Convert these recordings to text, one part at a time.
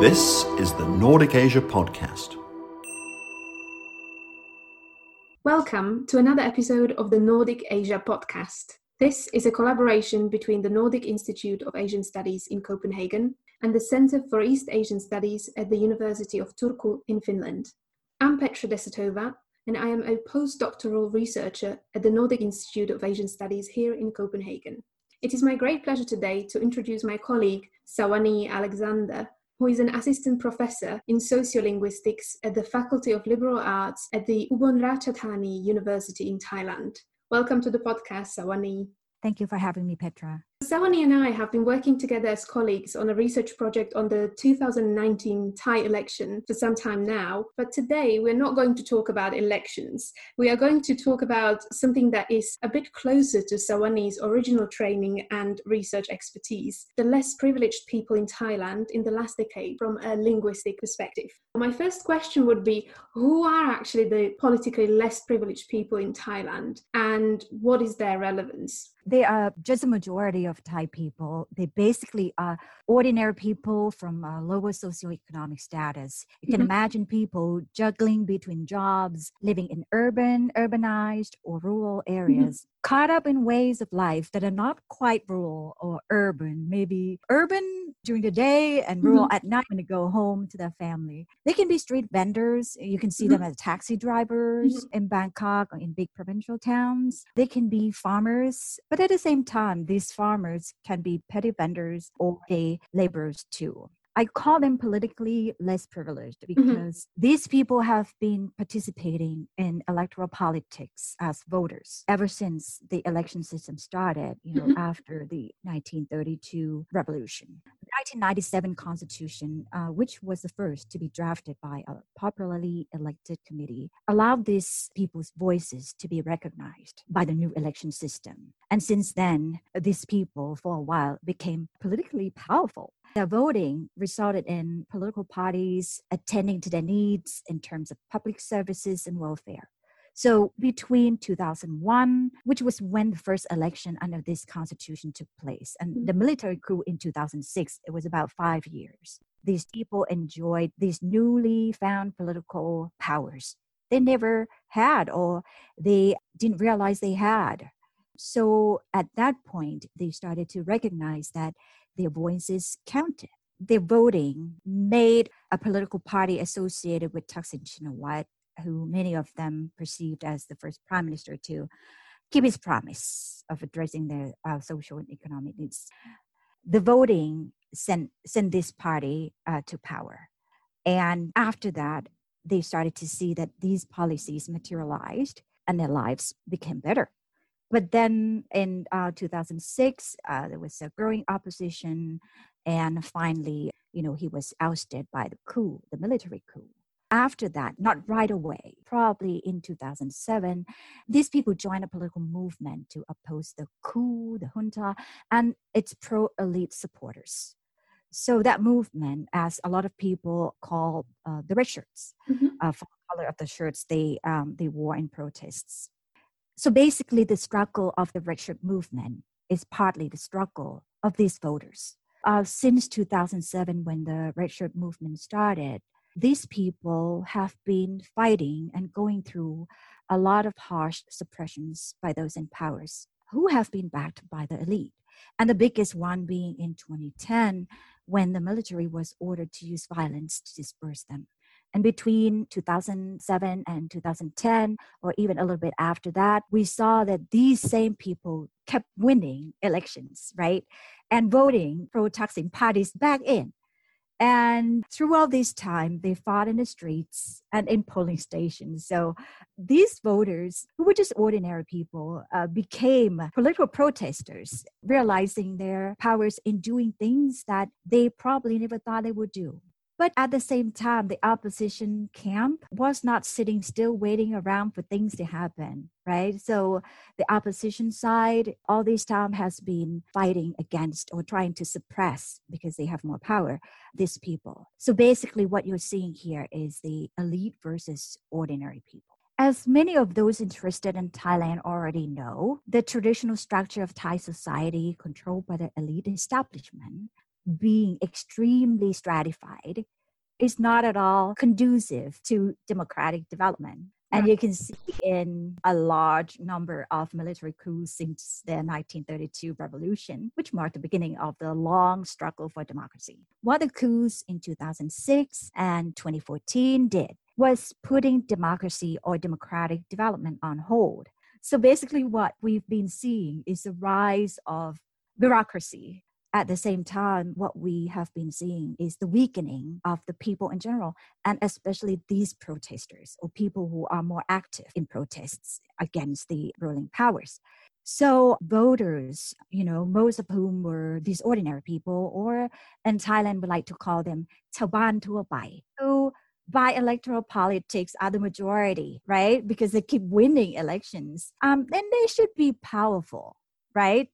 This is the Nordic Asia Podcast. Welcome to another episode of the Nordic Asia Podcast. This is a collaboration between the Nordic Institute of Asian Studies in Copenhagen and the Center for East Asian Studies at the University of Turku in Finland. I'm Petra Desatova, and I am a postdoctoral researcher at the Nordic Institute of Asian Studies here in Copenhagen. It is my great pleasure today to introduce my colleague, Saowanee Alexander, who is an assistant professor in sociolinguistics at the Faculty of Liberal Arts at the Ubon Ratchathani University in Thailand. Welcome to the podcast, Saowanee. Thank you for having me, Petra. Saowanee and I have been working together as colleagues on a research project on the 2019 Thai election for some time now. But today we're not going to talk about elections. We are going to talk about something that is a bit closer to Saowanee's original training and research expertise the less privileged people in Thailand in the last decade from a linguistic perspective. My first question would be Who are actually the politically less privileged people in Thailand and what is their relevance? they are just a majority of Thai people. They basically are ordinary people from a lower socioeconomic status. You can mm-hmm. imagine people juggling between jobs, living in urban, urbanized, or rural mm-hmm. areas. Caught up in ways of life that are not quite rural or urban, maybe urban during the day and rural mm-hmm. at night when they go home to their family. They can be street vendors. You can see mm-hmm. them as taxi drivers mm-hmm. in Bangkok or in big provincial towns. They can be farmers, but at the same time, these farmers can be petty vendors or day laborers too. I call them politically less privileged mm-hmm. because mm-hmm. these people have been participating in electoral politics as voters ever since the election system started, you know, mm-hmm. after the 1932 revolution. The 1997 constitution, uh, which was the first to be drafted by a popularly elected committee, allowed these people's voices to be recognized by the new election system. And since then, these people, for a while, became politically powerful their voting resulted in political parties attending to their needs in terms of public services and welfare. So between 2001, which was when the first election under this constitution took place, and the mm-hmm. military coup in 2006, it was about five years. These people enjoyed these newly found political powers they never had or they didn't realize they had. So at that point, they started to recognize that their voices counted. Their voting made a political party associated with Thaksin Shinawatra, who many of them perceived as the first prime minister to keep his promise of addressing their uh, social and economic needs. The voting sent, sent this party uh, to power. And after that, they started to see that these policies materialized and their lives became better. But then in uh, 2006, uh, there was a growing opposition, and finally, you know, he was ousted by the coup, the military coup. After that, not right away, probably in 2007, these people joined a political movement to oppose the coup, the junta, and its pro elite supporters. So that movement, as a lot of people call uh, the red shirts, mm-hmm. uh, for the color of the shirts they um, they wore in protests. So basically, the struggle of the red shirt movement is partly the struggle of these voters. Uh, since 2007, when the red shirt movement started, these people have been fighting and going through a lot of harsh suppressions by those in powers who have been backed by the elite. And the biggest one being in 2010, when the military was ordered to use violence to disperse them. And between 2007 and 2010, or even a little bit after that, we saw that these same people kept winning elections, right? And voting pro Thaksin parties back in. And through all this time, they fought in the streets and in polling stations. So these voters, who were just ordinary people, uh, became political protesters, realizing their powers in doing things that they probably never thought they would do. But at the same time, the opposition camp was not sitting still waiting around for things to happen, right? So the opposition side all this time has been fighting against or trying to suppress because they have more power these people. So basically, what you're seeing here is the elite versus ordinary people. As many of those interested in Thailand already know, the traditional structure of Thai society, controlled by the elite establishment, being extremely stratified is not at all conducive to democratic development. And you can see in a large number of military coups since the 1932 revolution, which marked the beginning of the long struggle for democracy. What the coups in 2006 and 2014 did was putting democracy or democratic development on hold. So basically, what we've been seeing is the rise of bureaucracy at the same time, what we have been seeing is the weakening of the people in general, and especially these protesters or people who are more active in protests against the ruling powers. So voters, you know, most of whom were these ordinary people, or in Thailand we like to call them Chaban Tuabai, who by electoral politics are the majority, right? Because they keep winning elections. Um, then they should be powerful, right?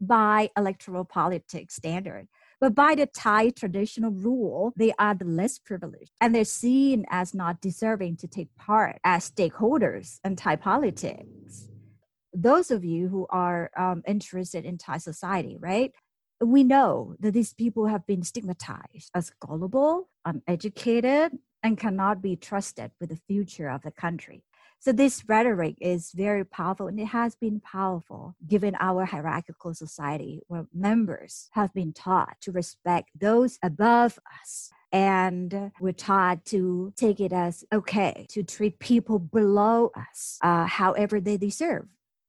By electoral politics standard. But by the Thai traditional rule, they are the less privileged and they're seen as not deserving to take part as stakeholders in Thai politics. Those of you who are um, interested in Thai society, right? We know that these people have been stigmatized as gullible, uneducated, and cannot be trusted with the future of the country. So this rhetoric is very powerful and it has been powerful given our hierarchical society where members have been taught to respect those above us and we're taught to take it as okay to treat people below us uh, however they deserve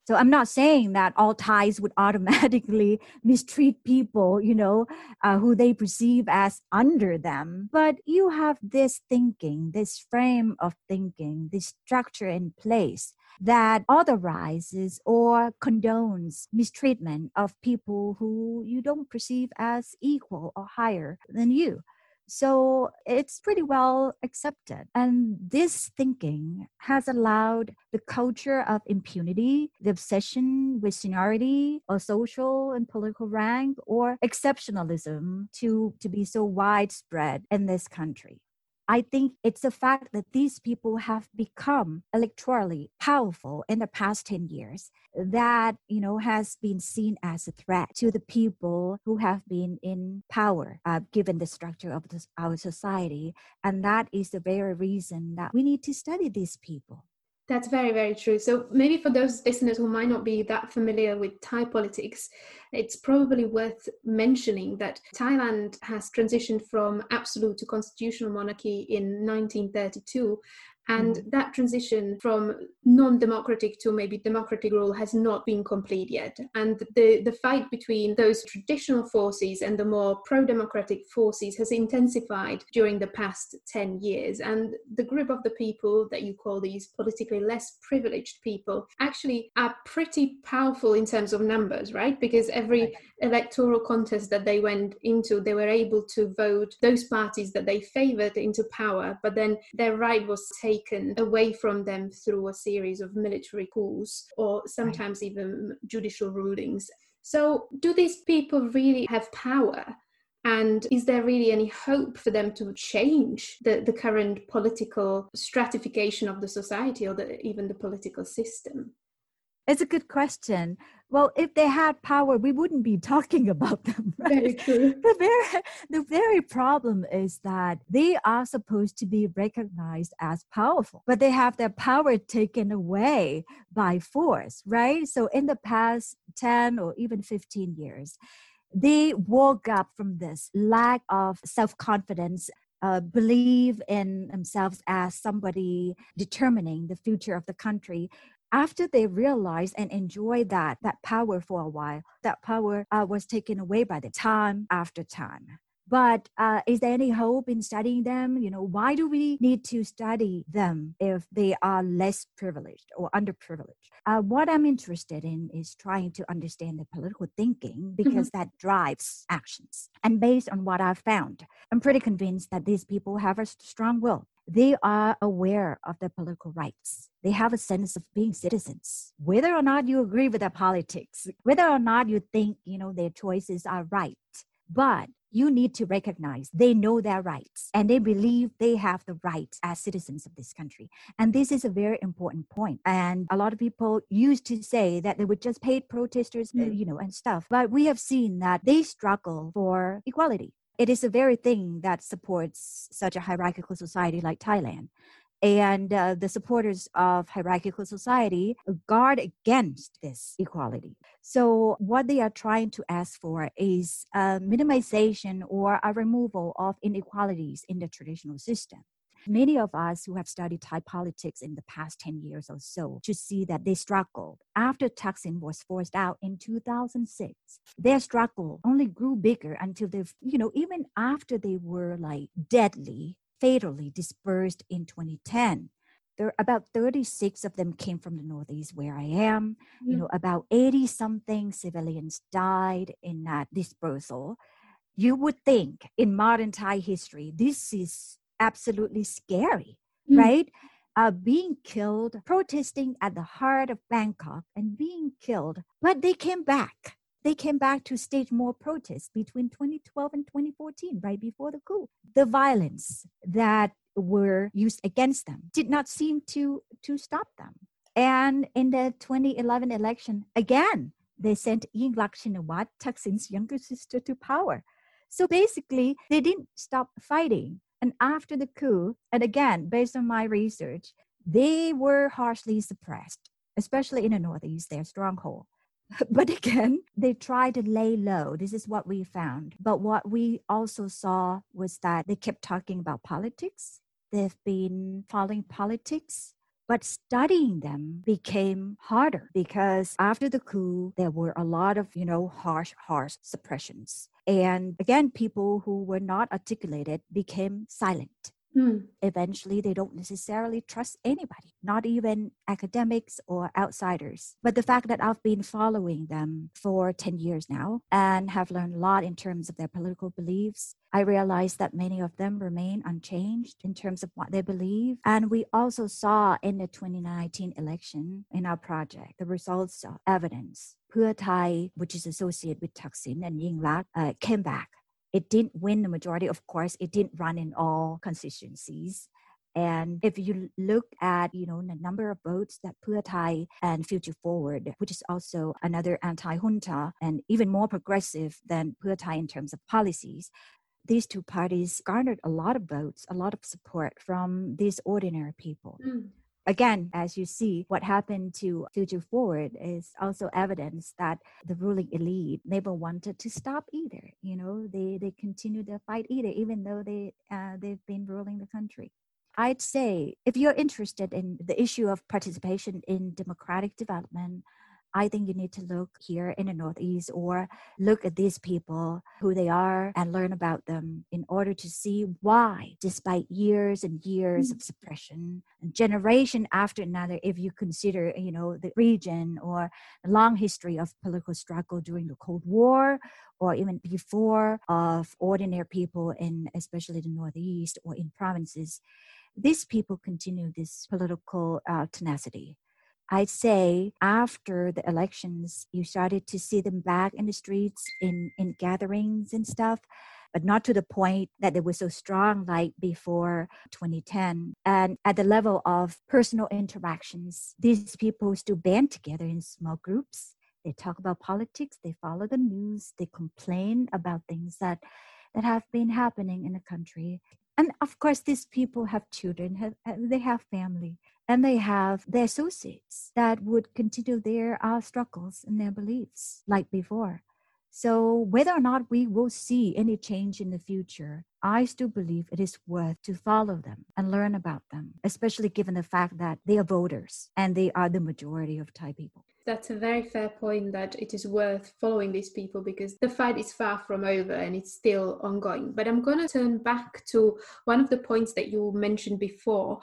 so I'm not saying that all Thais would automatically mistreat people, you know, uh, who they perceive as under them. But you have this thinking, this frame of thinking, this structure in place that authorizes or condones mistreatment of people who you don't perceive as equal or higher than you. So it's pretty well accepted. And this thinking has allowed the culture of impunity, the obsession with seniority or social and political rank or exceptionalism to, to be so widespread in this country. I think it's the fact that these people have become electorally powerful in the past 10 years that, you know, has been seen as a threat to the people who have been in power, uh, given the structure of this, our society. And that is the very reason that we need to study these people. That's very, very true. So, maybe for those listeners who might not be that familiar with Thai politics, it's probably worth mentioning that Thailand has transitioned from absolute to constitutional monarchy in 1932 and mm. that transition from non-democratic to maybe democratic rule has not been complete yet. And the the fight between those traditional forces and the more pro-democratic forces has intensified during the past 10 years. And the group of the people that you call these politically less privileged people actually are pretty powerful in terms of numbers right? Because every electoral contest that they went into they were able to vote those parties that they favored into power but then their right was taken taken away from them through a series of military coups or sometimes right. even judicial rulings. So, do these people really have power? And is there really any hope for them to change the, the current political stratification of the society or the, even the political system? It's a good question. Well, if they had power, we wouldn't be talking about them. Right? Very true. The very, the very problem is that they are supposed to be recognized as powerful, but they have their power taken away by force, right? So in the past 10 or even 15 years, they woke up from this lack of self confidence uh, believe in themselves as somebody determining the future of the country after they realize and enjoy that that power for a while that power uh, was taken away by the time after time but uh, is there any hope in studying them you know why do we need to study them if they are less privileged or underprivileged uh, what i'm interested in is trying to understand the political thinking mm-hmm. because mm-hmm. that drives actions and based on what i've found i'm pretty convinced that these people have a strong will they are aware of their political rights. They have a sense of being citizens. Whether or not you agree with their politics, whether or not you think, you know, their choices are right, but you need to recognize they know their rights and they believe they have the rights as citizens of this country. And this is a very important point. And a lot of people used to say that they were just paid protesters, mm. you know, and stuff. But we have seen that they struggle for equality. It is the very thing that supports such a hierarchical society like Thailand and uh, the supporters of hierarchical society guard against this equality. So, what they are trying to ask for is a minimization or a removal of inequalities in the traditional system. Many of us who have studied Thai politics in the past 10 years or so to see that they struggled. After Thaksin was forced out in 2006, their struggle only grew bigger until they've, you know, even after they were like deadly fatally dispersed in 2010 there about 36 of them came from the northeast where i am mm. you know about 80 something civilians died in that dispersal you would think in modern thai history this is absolutely scary mm. right uh, being killed protesting at the heart of bangkok and being killed but they came back they came back to stage more protests between 2012 and 2014, right before the coup. The violence that were used against them did not seem to, to stop them. And in the 2011 election, again, they sent Yingluck Shinawatra, Thaksin's younger sister, to power. So basically, they didn't stop fighting. And after the coup, and again, based on my research, they were harshly suppressed, especially in the Northeast, their stronghold. but again, they tried to lay low. This is what we found. But what we also saw was that they kept talking about politics. They've been following politics but studying them became harder because after the coup there were a lot of you know harsh harsh suppressions. And again people who were not articulated became silent Mm. Eventually, they don't necessarily trust anybody, not even academics or outsiders. But the fact that I've been following them for 10 years now and have learned a lot in terms of their political beliefs, I realized that many of them remain unchanged in terms of what they believe. And we also saw in the 2019 election in our project the results of evidence. Pheu Thai, which is associated with Thaksin and Yingluck, uh, came back it didn't win the majority. Of course, it didn't run in all constituencies. And if you look at, you know, the number of votes that Pheu Thai and Future Forward, which is also another anti-junta and even more progressive than Pheu Thai in terms of policies, these two parties garnered a lot of votes, a lot of support from these ordinary people. Mm again, as you see, what happened to Future Forward is also evidence that the ruling elite never wanted to stop either. You know, they they continue to fight either, even though they uh, they've been ruling the country. I'd say if you're interested in the issue of participation in democratic development, I think you need to look here in the Northeast or look at these people, who they are, and learn about them in order to see why, despite years and years mm-hmm. of suppression, and generation after another, if you consider, you know, the region or the long history of political struggle during the Cold War or even before of ordinary people in especially the Northeast or in provinces, these people continue this political uh, tenacity I'd say after the elections, you started to see them back in the streets in, in gatherings and stuff, but not to the point that they were so strong like before 2010. And at the level of personal interactions, these people still band together in small groups. They talk about politics, they follow the news, they complain about things that, that have been happening in the country. And of course, these people have children, have, they have family and they have their associates that would continue their uh, struggles and their beliefs like before. So, whether or not we will see any change in the future, I still believe it is worth to follow them and learn about them, especially given the fact that they are voters and they are the majority of Thai people that's a very fair point that it is worth following these people because the fight is far from over and it's still ongoing. But I'm going to turn back to one of the points that you mentioned before.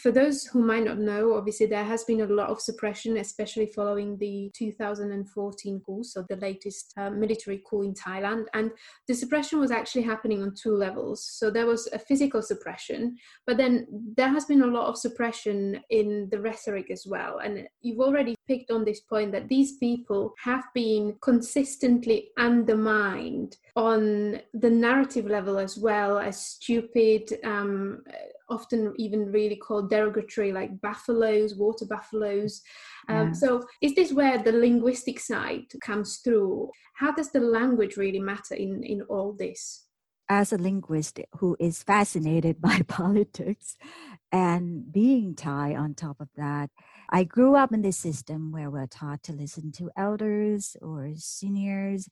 For those who might not know, obviously there has been a lot of suppression, especially following the 2014 coup, so the latest uh, military coup in Thailand. And the suppression was actually happening on two levels. So there was a physical suppression, but then there has been a lot of suppression in the rhetoric as well. And you've already picked on this point that these people have been consistently undermined on the narrative level as well as stupid, um, often even really called derogatory, like buffaloes, water buffaloes. Um, yeah. So, is this where the linguistic side comes through? How does the language really matter in, in all this? As a linguist who is fascinated by politics and being Thai on top of that, I grew up in this system where we're taught to listen to elders or seniors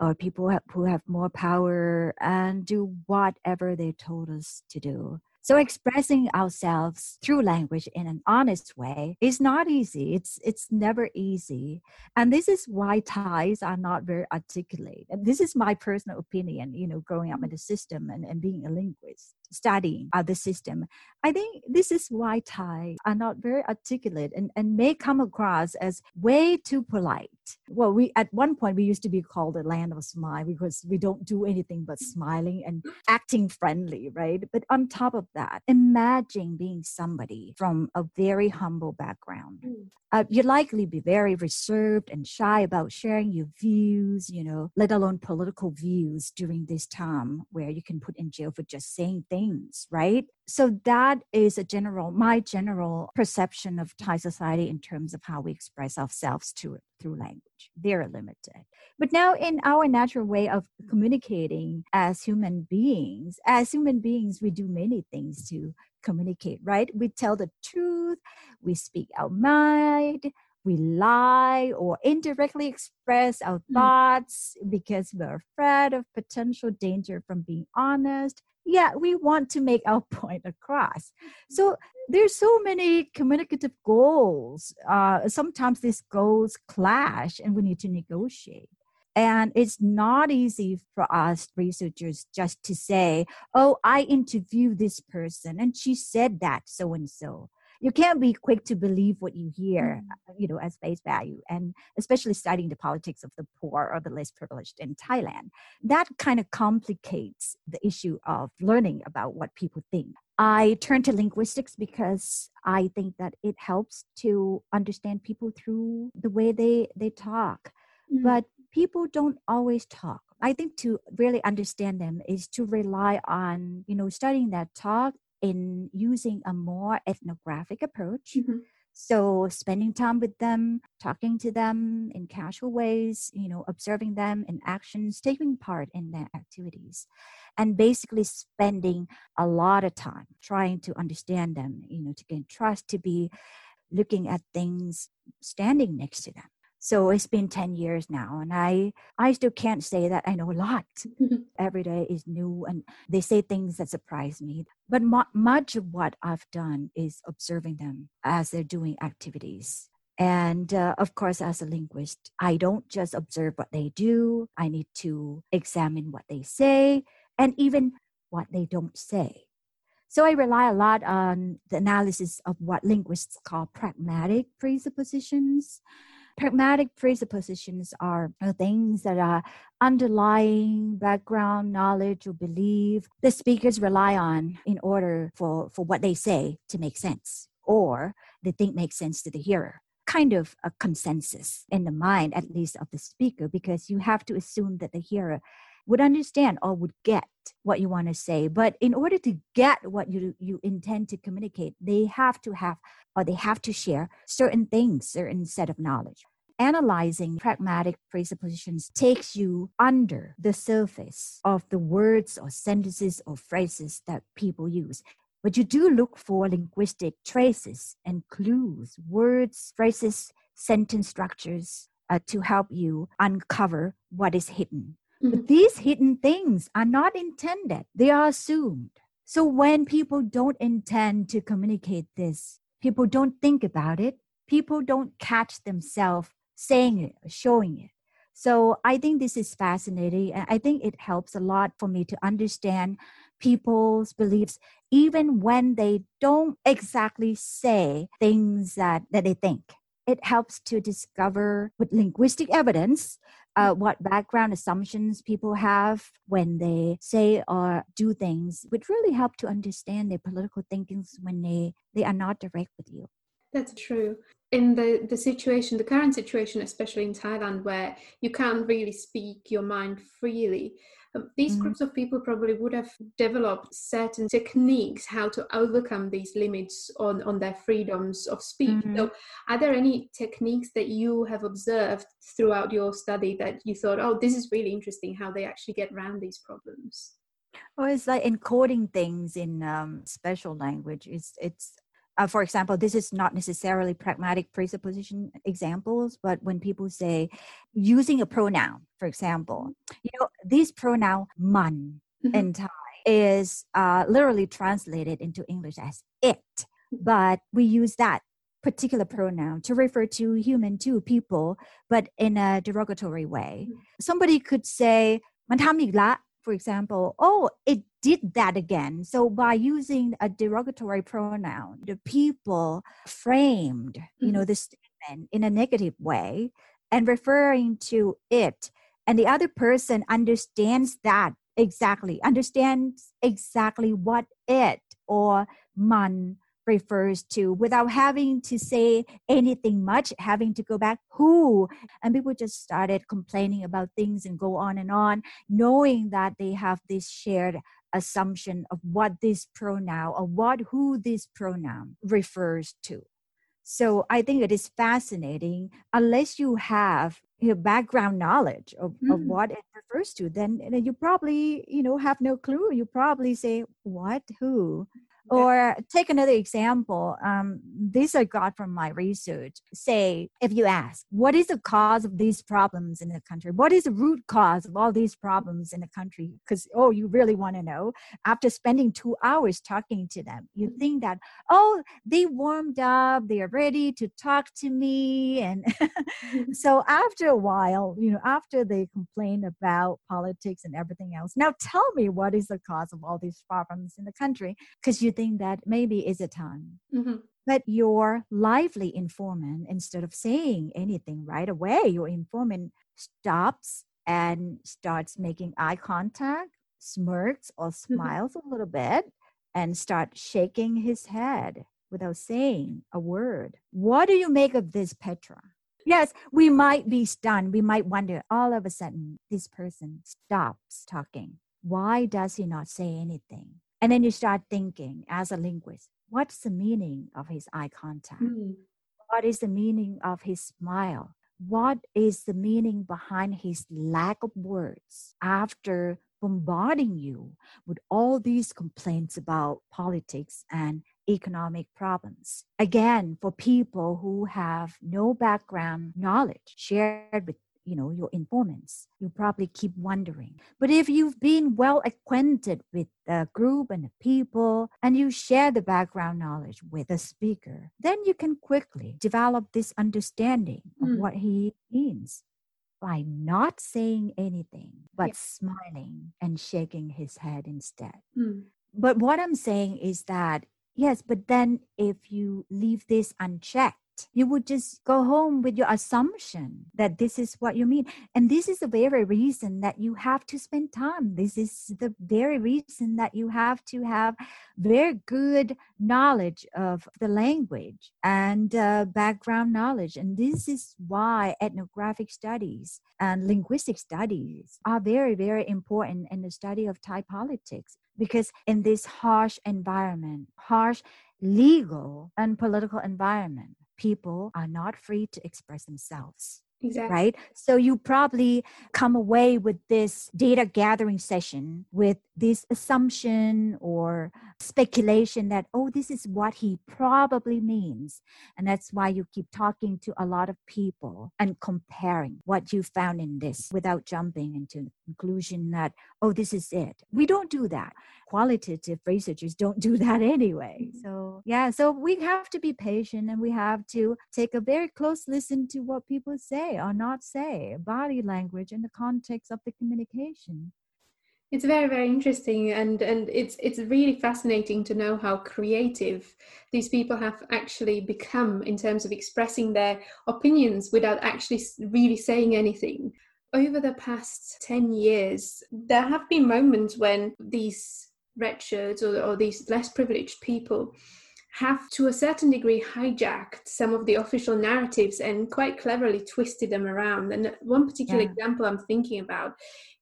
or people who have more power and do whatever they told us to do. So expressing ourselves through language in an honest way is not easy. It's it's never easy. And this is why Thais are not very articulate. And this is my personal opinion, you know, growing up in the system and, and being a linguist studying uh, the system. I think this is why Thai are not very articulate and, and may come across as way too polite. Well, we at one point we used to be called the land of smile because we don't do anything but smiling and acting friendly, right? But on top of that, imagine being somebody from a very humble background. Mm. Uh, you'd likely be very reserved and shy about sharing your views, you know, let alone political views during this time where you can put in jail for just saying things things, right? So that is a general, my general perception of Thai society in terms of how we express ourselves to, through language. They're limited. But now, in our natural way of communicating as human beings, as human beings, we do many things to communicate, right? We tell the truth, we speak our mind, we lie or indirectly express our mm. thoughts because we're afraid of potential danger from being honest yeah we want to make our point across. So there's so many communicative goals uh, sometimes these goals clash and we need to negotiate. And it's not easy for us researchers just to say oh i interviewed this person and she said that so and so you can't be quick to believe what you hear, mm. uh, you know, as face value, and especially studying the politics of the poor or the less privileged in Thailand. That kind of complicates the issue of learning about what people think. I turn to linguistics because I think that it helps to understand people through the way they, they talk. Mm. But people don't always talk. I think to really understand them is to rely on, you know, studying that talk in using a more ethnographic approach. Mm-hmm. So spending time with them, talking to them in casual ways, you know, observing them in actions, taking part in their activities, and basically spending a lot of time trying to understand them, you know, to gain trust, to be looking at things standing next to them. So it's been 10 years now, and I, I still can't say that I know a lot. Every day is new, and they say things that surprise me. But mo- much of what I've done is observing them as they're doing activities. And uh, of course, as a linguist, I don't just observe what they do, I need to examine what they say and even what they don't say. So I rely a lot on the analysis of what linguists call pragmatic presuppositions pragmatic presuppositions are things that are underlying background knowledge or belief the speakers rely on in order for, for what they say to make sense or they think makes sense to the hearer. Kind of a consensus in the mind at least of the speaker because you have to assume that the hearer would understand or would get what you want to say but in order to get what you you intend to communicate they have to have or they have to share certain things certain set of knowledge. Analyzing pragmatic presuppositions takes you under the surface of the words or sentences or phrases that people use but you do look for linguistic traces and clues words phrases sentence structures uh, to help you uncover what is hidden but mm-hmm. these hidden things are not intended, they are assumed. So when people don't intend to communicate this, people don't think about it, people don't catch themselves saying it, showing it. So I think this is fascinating. And I think it helps a lot for me to understand people's beliefs, even when they don't exactly say things that, that they think. It helps to discover with linguistic evidence uh, what background assumptions people have when they say or do things would really help to understand their political thinkings when they, they are not direct with you. That's true. in the the situation the current situation especially in thailand where you can't really speak your mind freely these mm-hmm. groups of people probably would have developed certain techniques how to overcome these limits on on their freedoms of speech mm-hmm. so are there any techniques that you have observed throughout your study that you thought oh this is really interesting how they actually get around these problems well, it's like encoding things in um, special language. It's it's uh, for example, this is not necessarily pragmatic presupposition examples, but when people say using a pronoun, for example, you know, this pronoun man mm-hmm. in Thai is uh, literally translated into English as it, but we use that particular pronoun to refer to human to people, but in a derogatory way. Mm-hmm. Somebody could say mantamigla, for example, oh, it did that again. So by using a derogatory pronoun, the people framed, mm-hmm. you know, mm-hmm. the statement in a negative way and referring to it and the other person understands that exactly, understands exactly what it or man refers to without having to say anything much, having to go back who. And people just started complaining about things and go on and on, knowing that they have this shared assumption of what this pronoun or what who this pronoun refers to. So I think it is fascinating unless you have your background knowledge of, mm. of what it refers to, then you probably, you know, have no clue. You probably say, what, who? Or take another example. Um, this I got from my research. Say, if you ask, what is the cause of these problems in the country? What is the root cause of all these problems in the country? Because, oh, you really want to know. After spending two hours talking to them, you think that, oh, they warmed up, they are ready to talk to me. And so after a while, you know, after they complain about politics and everything else, now tell me what is the cause of all these problems in the country? Because you think think that maybe is a time. Mm-hmm. But your lively informant, instead of saying anything right away, your informant stops and starts making eye contact, smirks or mm-hmm. smiles mm-hmm. a little bit, and starts shaking his head without saying a word. What do you make of this, Petra? Yes, we might be stunned. We might wonder all of a sudden, this person stops talking. Why does he not say anything? And then you start thinking as a linguist, what's the meaning of his eye contact? Mm. What is the meaning of his smile? What is the meaning behind his lack of words after bombarding you with all these complaints about politics and economic problems. Again, for people who have no background knowledge shared with you know your informants you probably keep wondering but if you've been well acquainted with the group and the people and you share the background knowledge with the speaker then you can quickly develop this understanding of mm. what he means by not saying anything but yeah. smiling and shaking his head instead mm. but what i'm saying is that yes but then if you leave this unchecked you would just go home with your assumption that this is what you mean. And this is the very reason that you have to spend time. This is the very reason that you have to have very good knowledge of the language and uh, background knowledge. And this is why ethnographic studies and linguistic studies are very, very important in the study of Thai politics. Because in this harsh environment, harsh legal and political environment, people are not free to express themselves. Exactly. Right. So you probably come away with this data gathering session with this assumption or speculation that, oh, this is what he probably means. And that's why you keep talking to a lot of people and comparing what you found in this without jumping into the conclusion that, oh, this is it. We don't do that. Qualitative researchers don't do that anyway. Mm-hmm. So, yeah, so we have to be patient and we have to take a very close listen to what people say or not say, body language in the context of the communication. It's very very interesting and and it's it's really fascinating to know how creative these people have actually become in terms of expressing their opinions without actually really saying anything. Over the past 10 years there have been moments when these shirts or, or these less privileged people have to a certain degree hijacked some of the official narratives and quite cleverly twisted them around. And one particular yeah. example I'm thinking about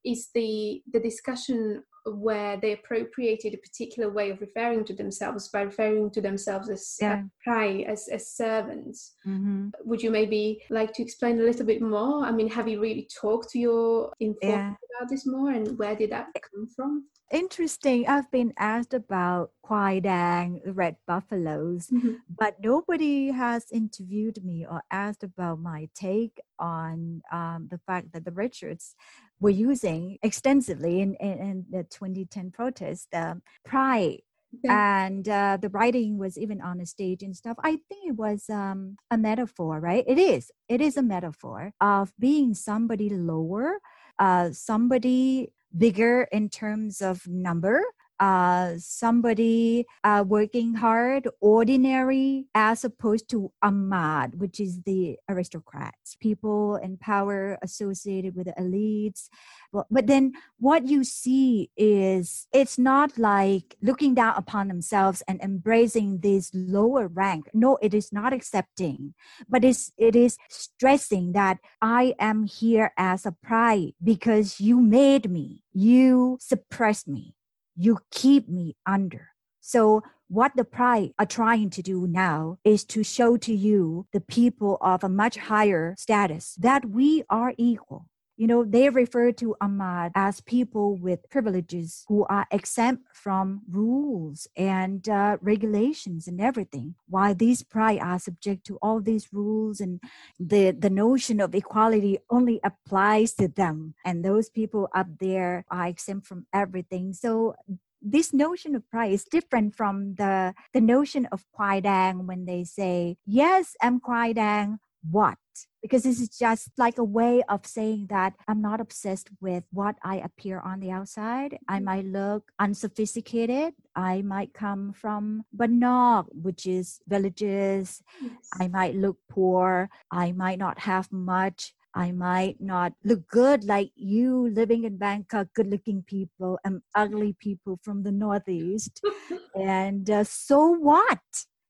is the the discussion where they appropriated a particular way of referring to themselves by referring to themselves as yeah. prai, as, as servants. Mm-hmm. Would you maybe like to explain a little bit more? I mean, have you really talked to your informant yeah. about this more and where did that come from? Interesting. I've been asked about Kwai Dang, red buffaloes, mm-hmm. but nobody has interviewed me or asked about my take on um, the fact that the red shirts were using extensively in, in, in the 2010 protest, um, prai yeah. and uh, the writing was even on the stage and stuff. I think it was um, a metaphor right? It is. It is a metaphor of being somebody lower uh, somebody bigger in terms of number uh, somebody uh, working hard, ordinary, as opposed to ammat, which is the aristocrats, people in power associated with the elites. But, then what you see is it's not like looking down upon themselves and embracing this lower rank. No, it is not accepting, but it's, it is stressing that I am here as a prai because you made me, you suppressed me you keep me under. So what the prai are trying to do now is to show to you, the people of a much higher status, that we are equal. You know, they refer to ammat as people with privileges who are exempt from rules and uh, regulations and everything, while these prai are subject to all these rules and the, the notion of equality only applies to them. And those people up there are exempt from everything. So this notion of prai is different from the the notion of Kwai Dang when they say, Yes, I'm Kwai Dang, what? Because this is just like a way of saying that I'm not obsessed with what I appear on the outside. I mm-hmm. might look unsophisticated. I might come from Banok, which is villages. Yes. I might look poor. I might not have much. I might not look good like you living in Bangkok, good looking people and ugly people from the Northeast. and uh, so what?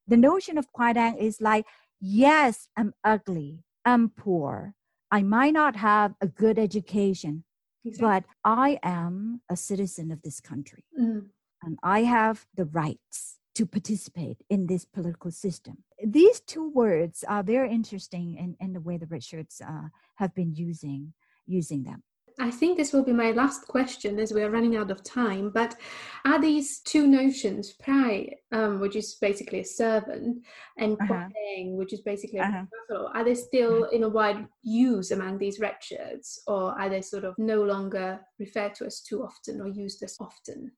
The notion of Kwai Dang is like, yes, I'm ugly, I'm poor, I might not have a good education, exactly. but I am a citizen of this country mm. and I have the rights to participate in this political system. These two words are very interesting in, in the way the red shirts uh, have been using using them. I think this will be my last question as we are running out of time. But are these two notions, prai, um, which is basically a servant, and uh-huh. which is basically a uh-huh. buffalo, are they still uh-huh. in a wide use among these red shirts, or are they sort of no longer referred to as too often or used as often?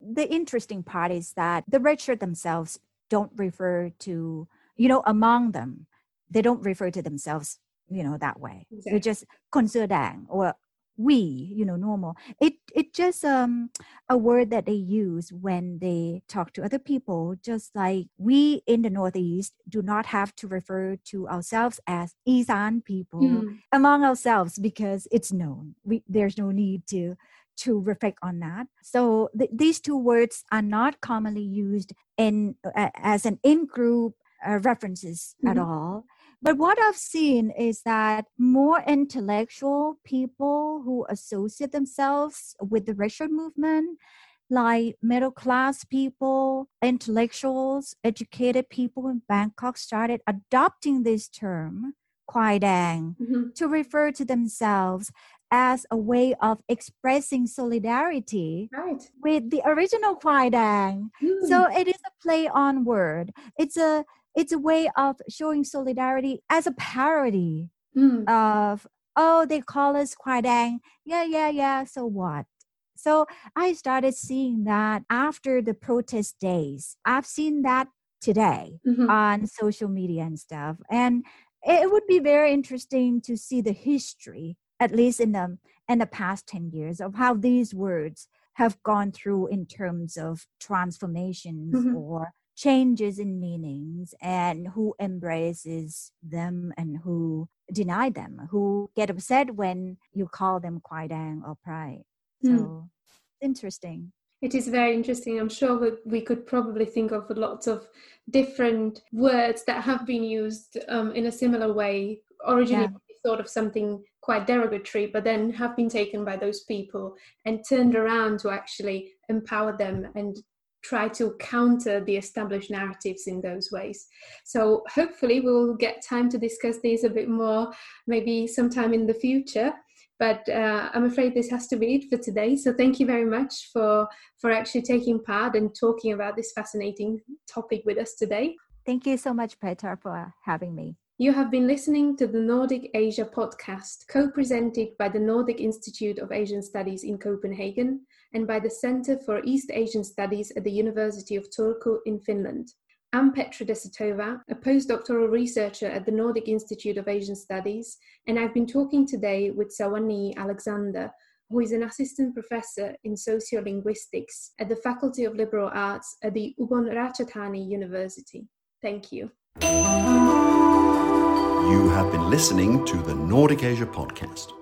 the interesting part is that the red shirt themselves don't refer to, you know, among them, they don't refer to themselves, you know, that way. Exactly. They just consider or we, you know, normal. It it just um a word that they use when they talk to other people, just like we in the Northeast do not have to refer to ourselves as Isan people mm. among ourselves because it's known. We there's no need to to reflect on that. So th- these two words are not commonly used in uh, as an in-group uh, references mm-hmm. at all. But what I've seen is that more intellectual people who associate themselves with the red shirt movement, like middle class people, intellectuals, educated people in Bangkok, started adopting this term, Kwai Dang, mm-hmm. to refer to themselves as a way of expressing solidarity right. with the original Kwai Dang. Mm. So it is a play on word. It's a it's a way of showing solidarity as a parody mm. of oh they call us Kwai Dang. Yeah, yeah, yeah. So what? So I started seeing that after the protest days. I've seen that today mm-hmm. on social media and stuff. And it would be very interesting to see the history at least in the in the past 10 years of how these words have gone through in terms of transformations mm-hmm. or changes in meanings and who embraces them and who deny them who get upset when you call them Kwai Dang or prai. so mm. interesting It is very interesting. I'm sure that we could probably think of lots of different words that have been used um, in a similar way. Originally, yeah. thought of something quite derogatory, but then have been taken by those people and turned around to actually empower them and try to counter the established narratives in those ways. So hopefully we'll get time to discuss these a bit more, maybe sometime in the future. But uh, I'm afraid this has to be it for today. So thank you very much for for actually taking part and talking about this fascinating topic with us today. Thank you so much, Petra, for having me. You have been listening to the Nordic Asia podcast, co presented by the Nordic Institute of Asian Studies in Copenhagen and by the Center for East Asian Studies at the University of Turku in Finland. I'm Petra Desatova, a postdoctoral researcher at the Nordic Institute of Asian Studies, and I've been talking today with Saowanee Alexander, who is an assistant professor in sociolinguistics at the Faculty of Liberal Arts at the Ubon Ratchathani University. Thank you. You have been listening to the Nordic Asia podcast.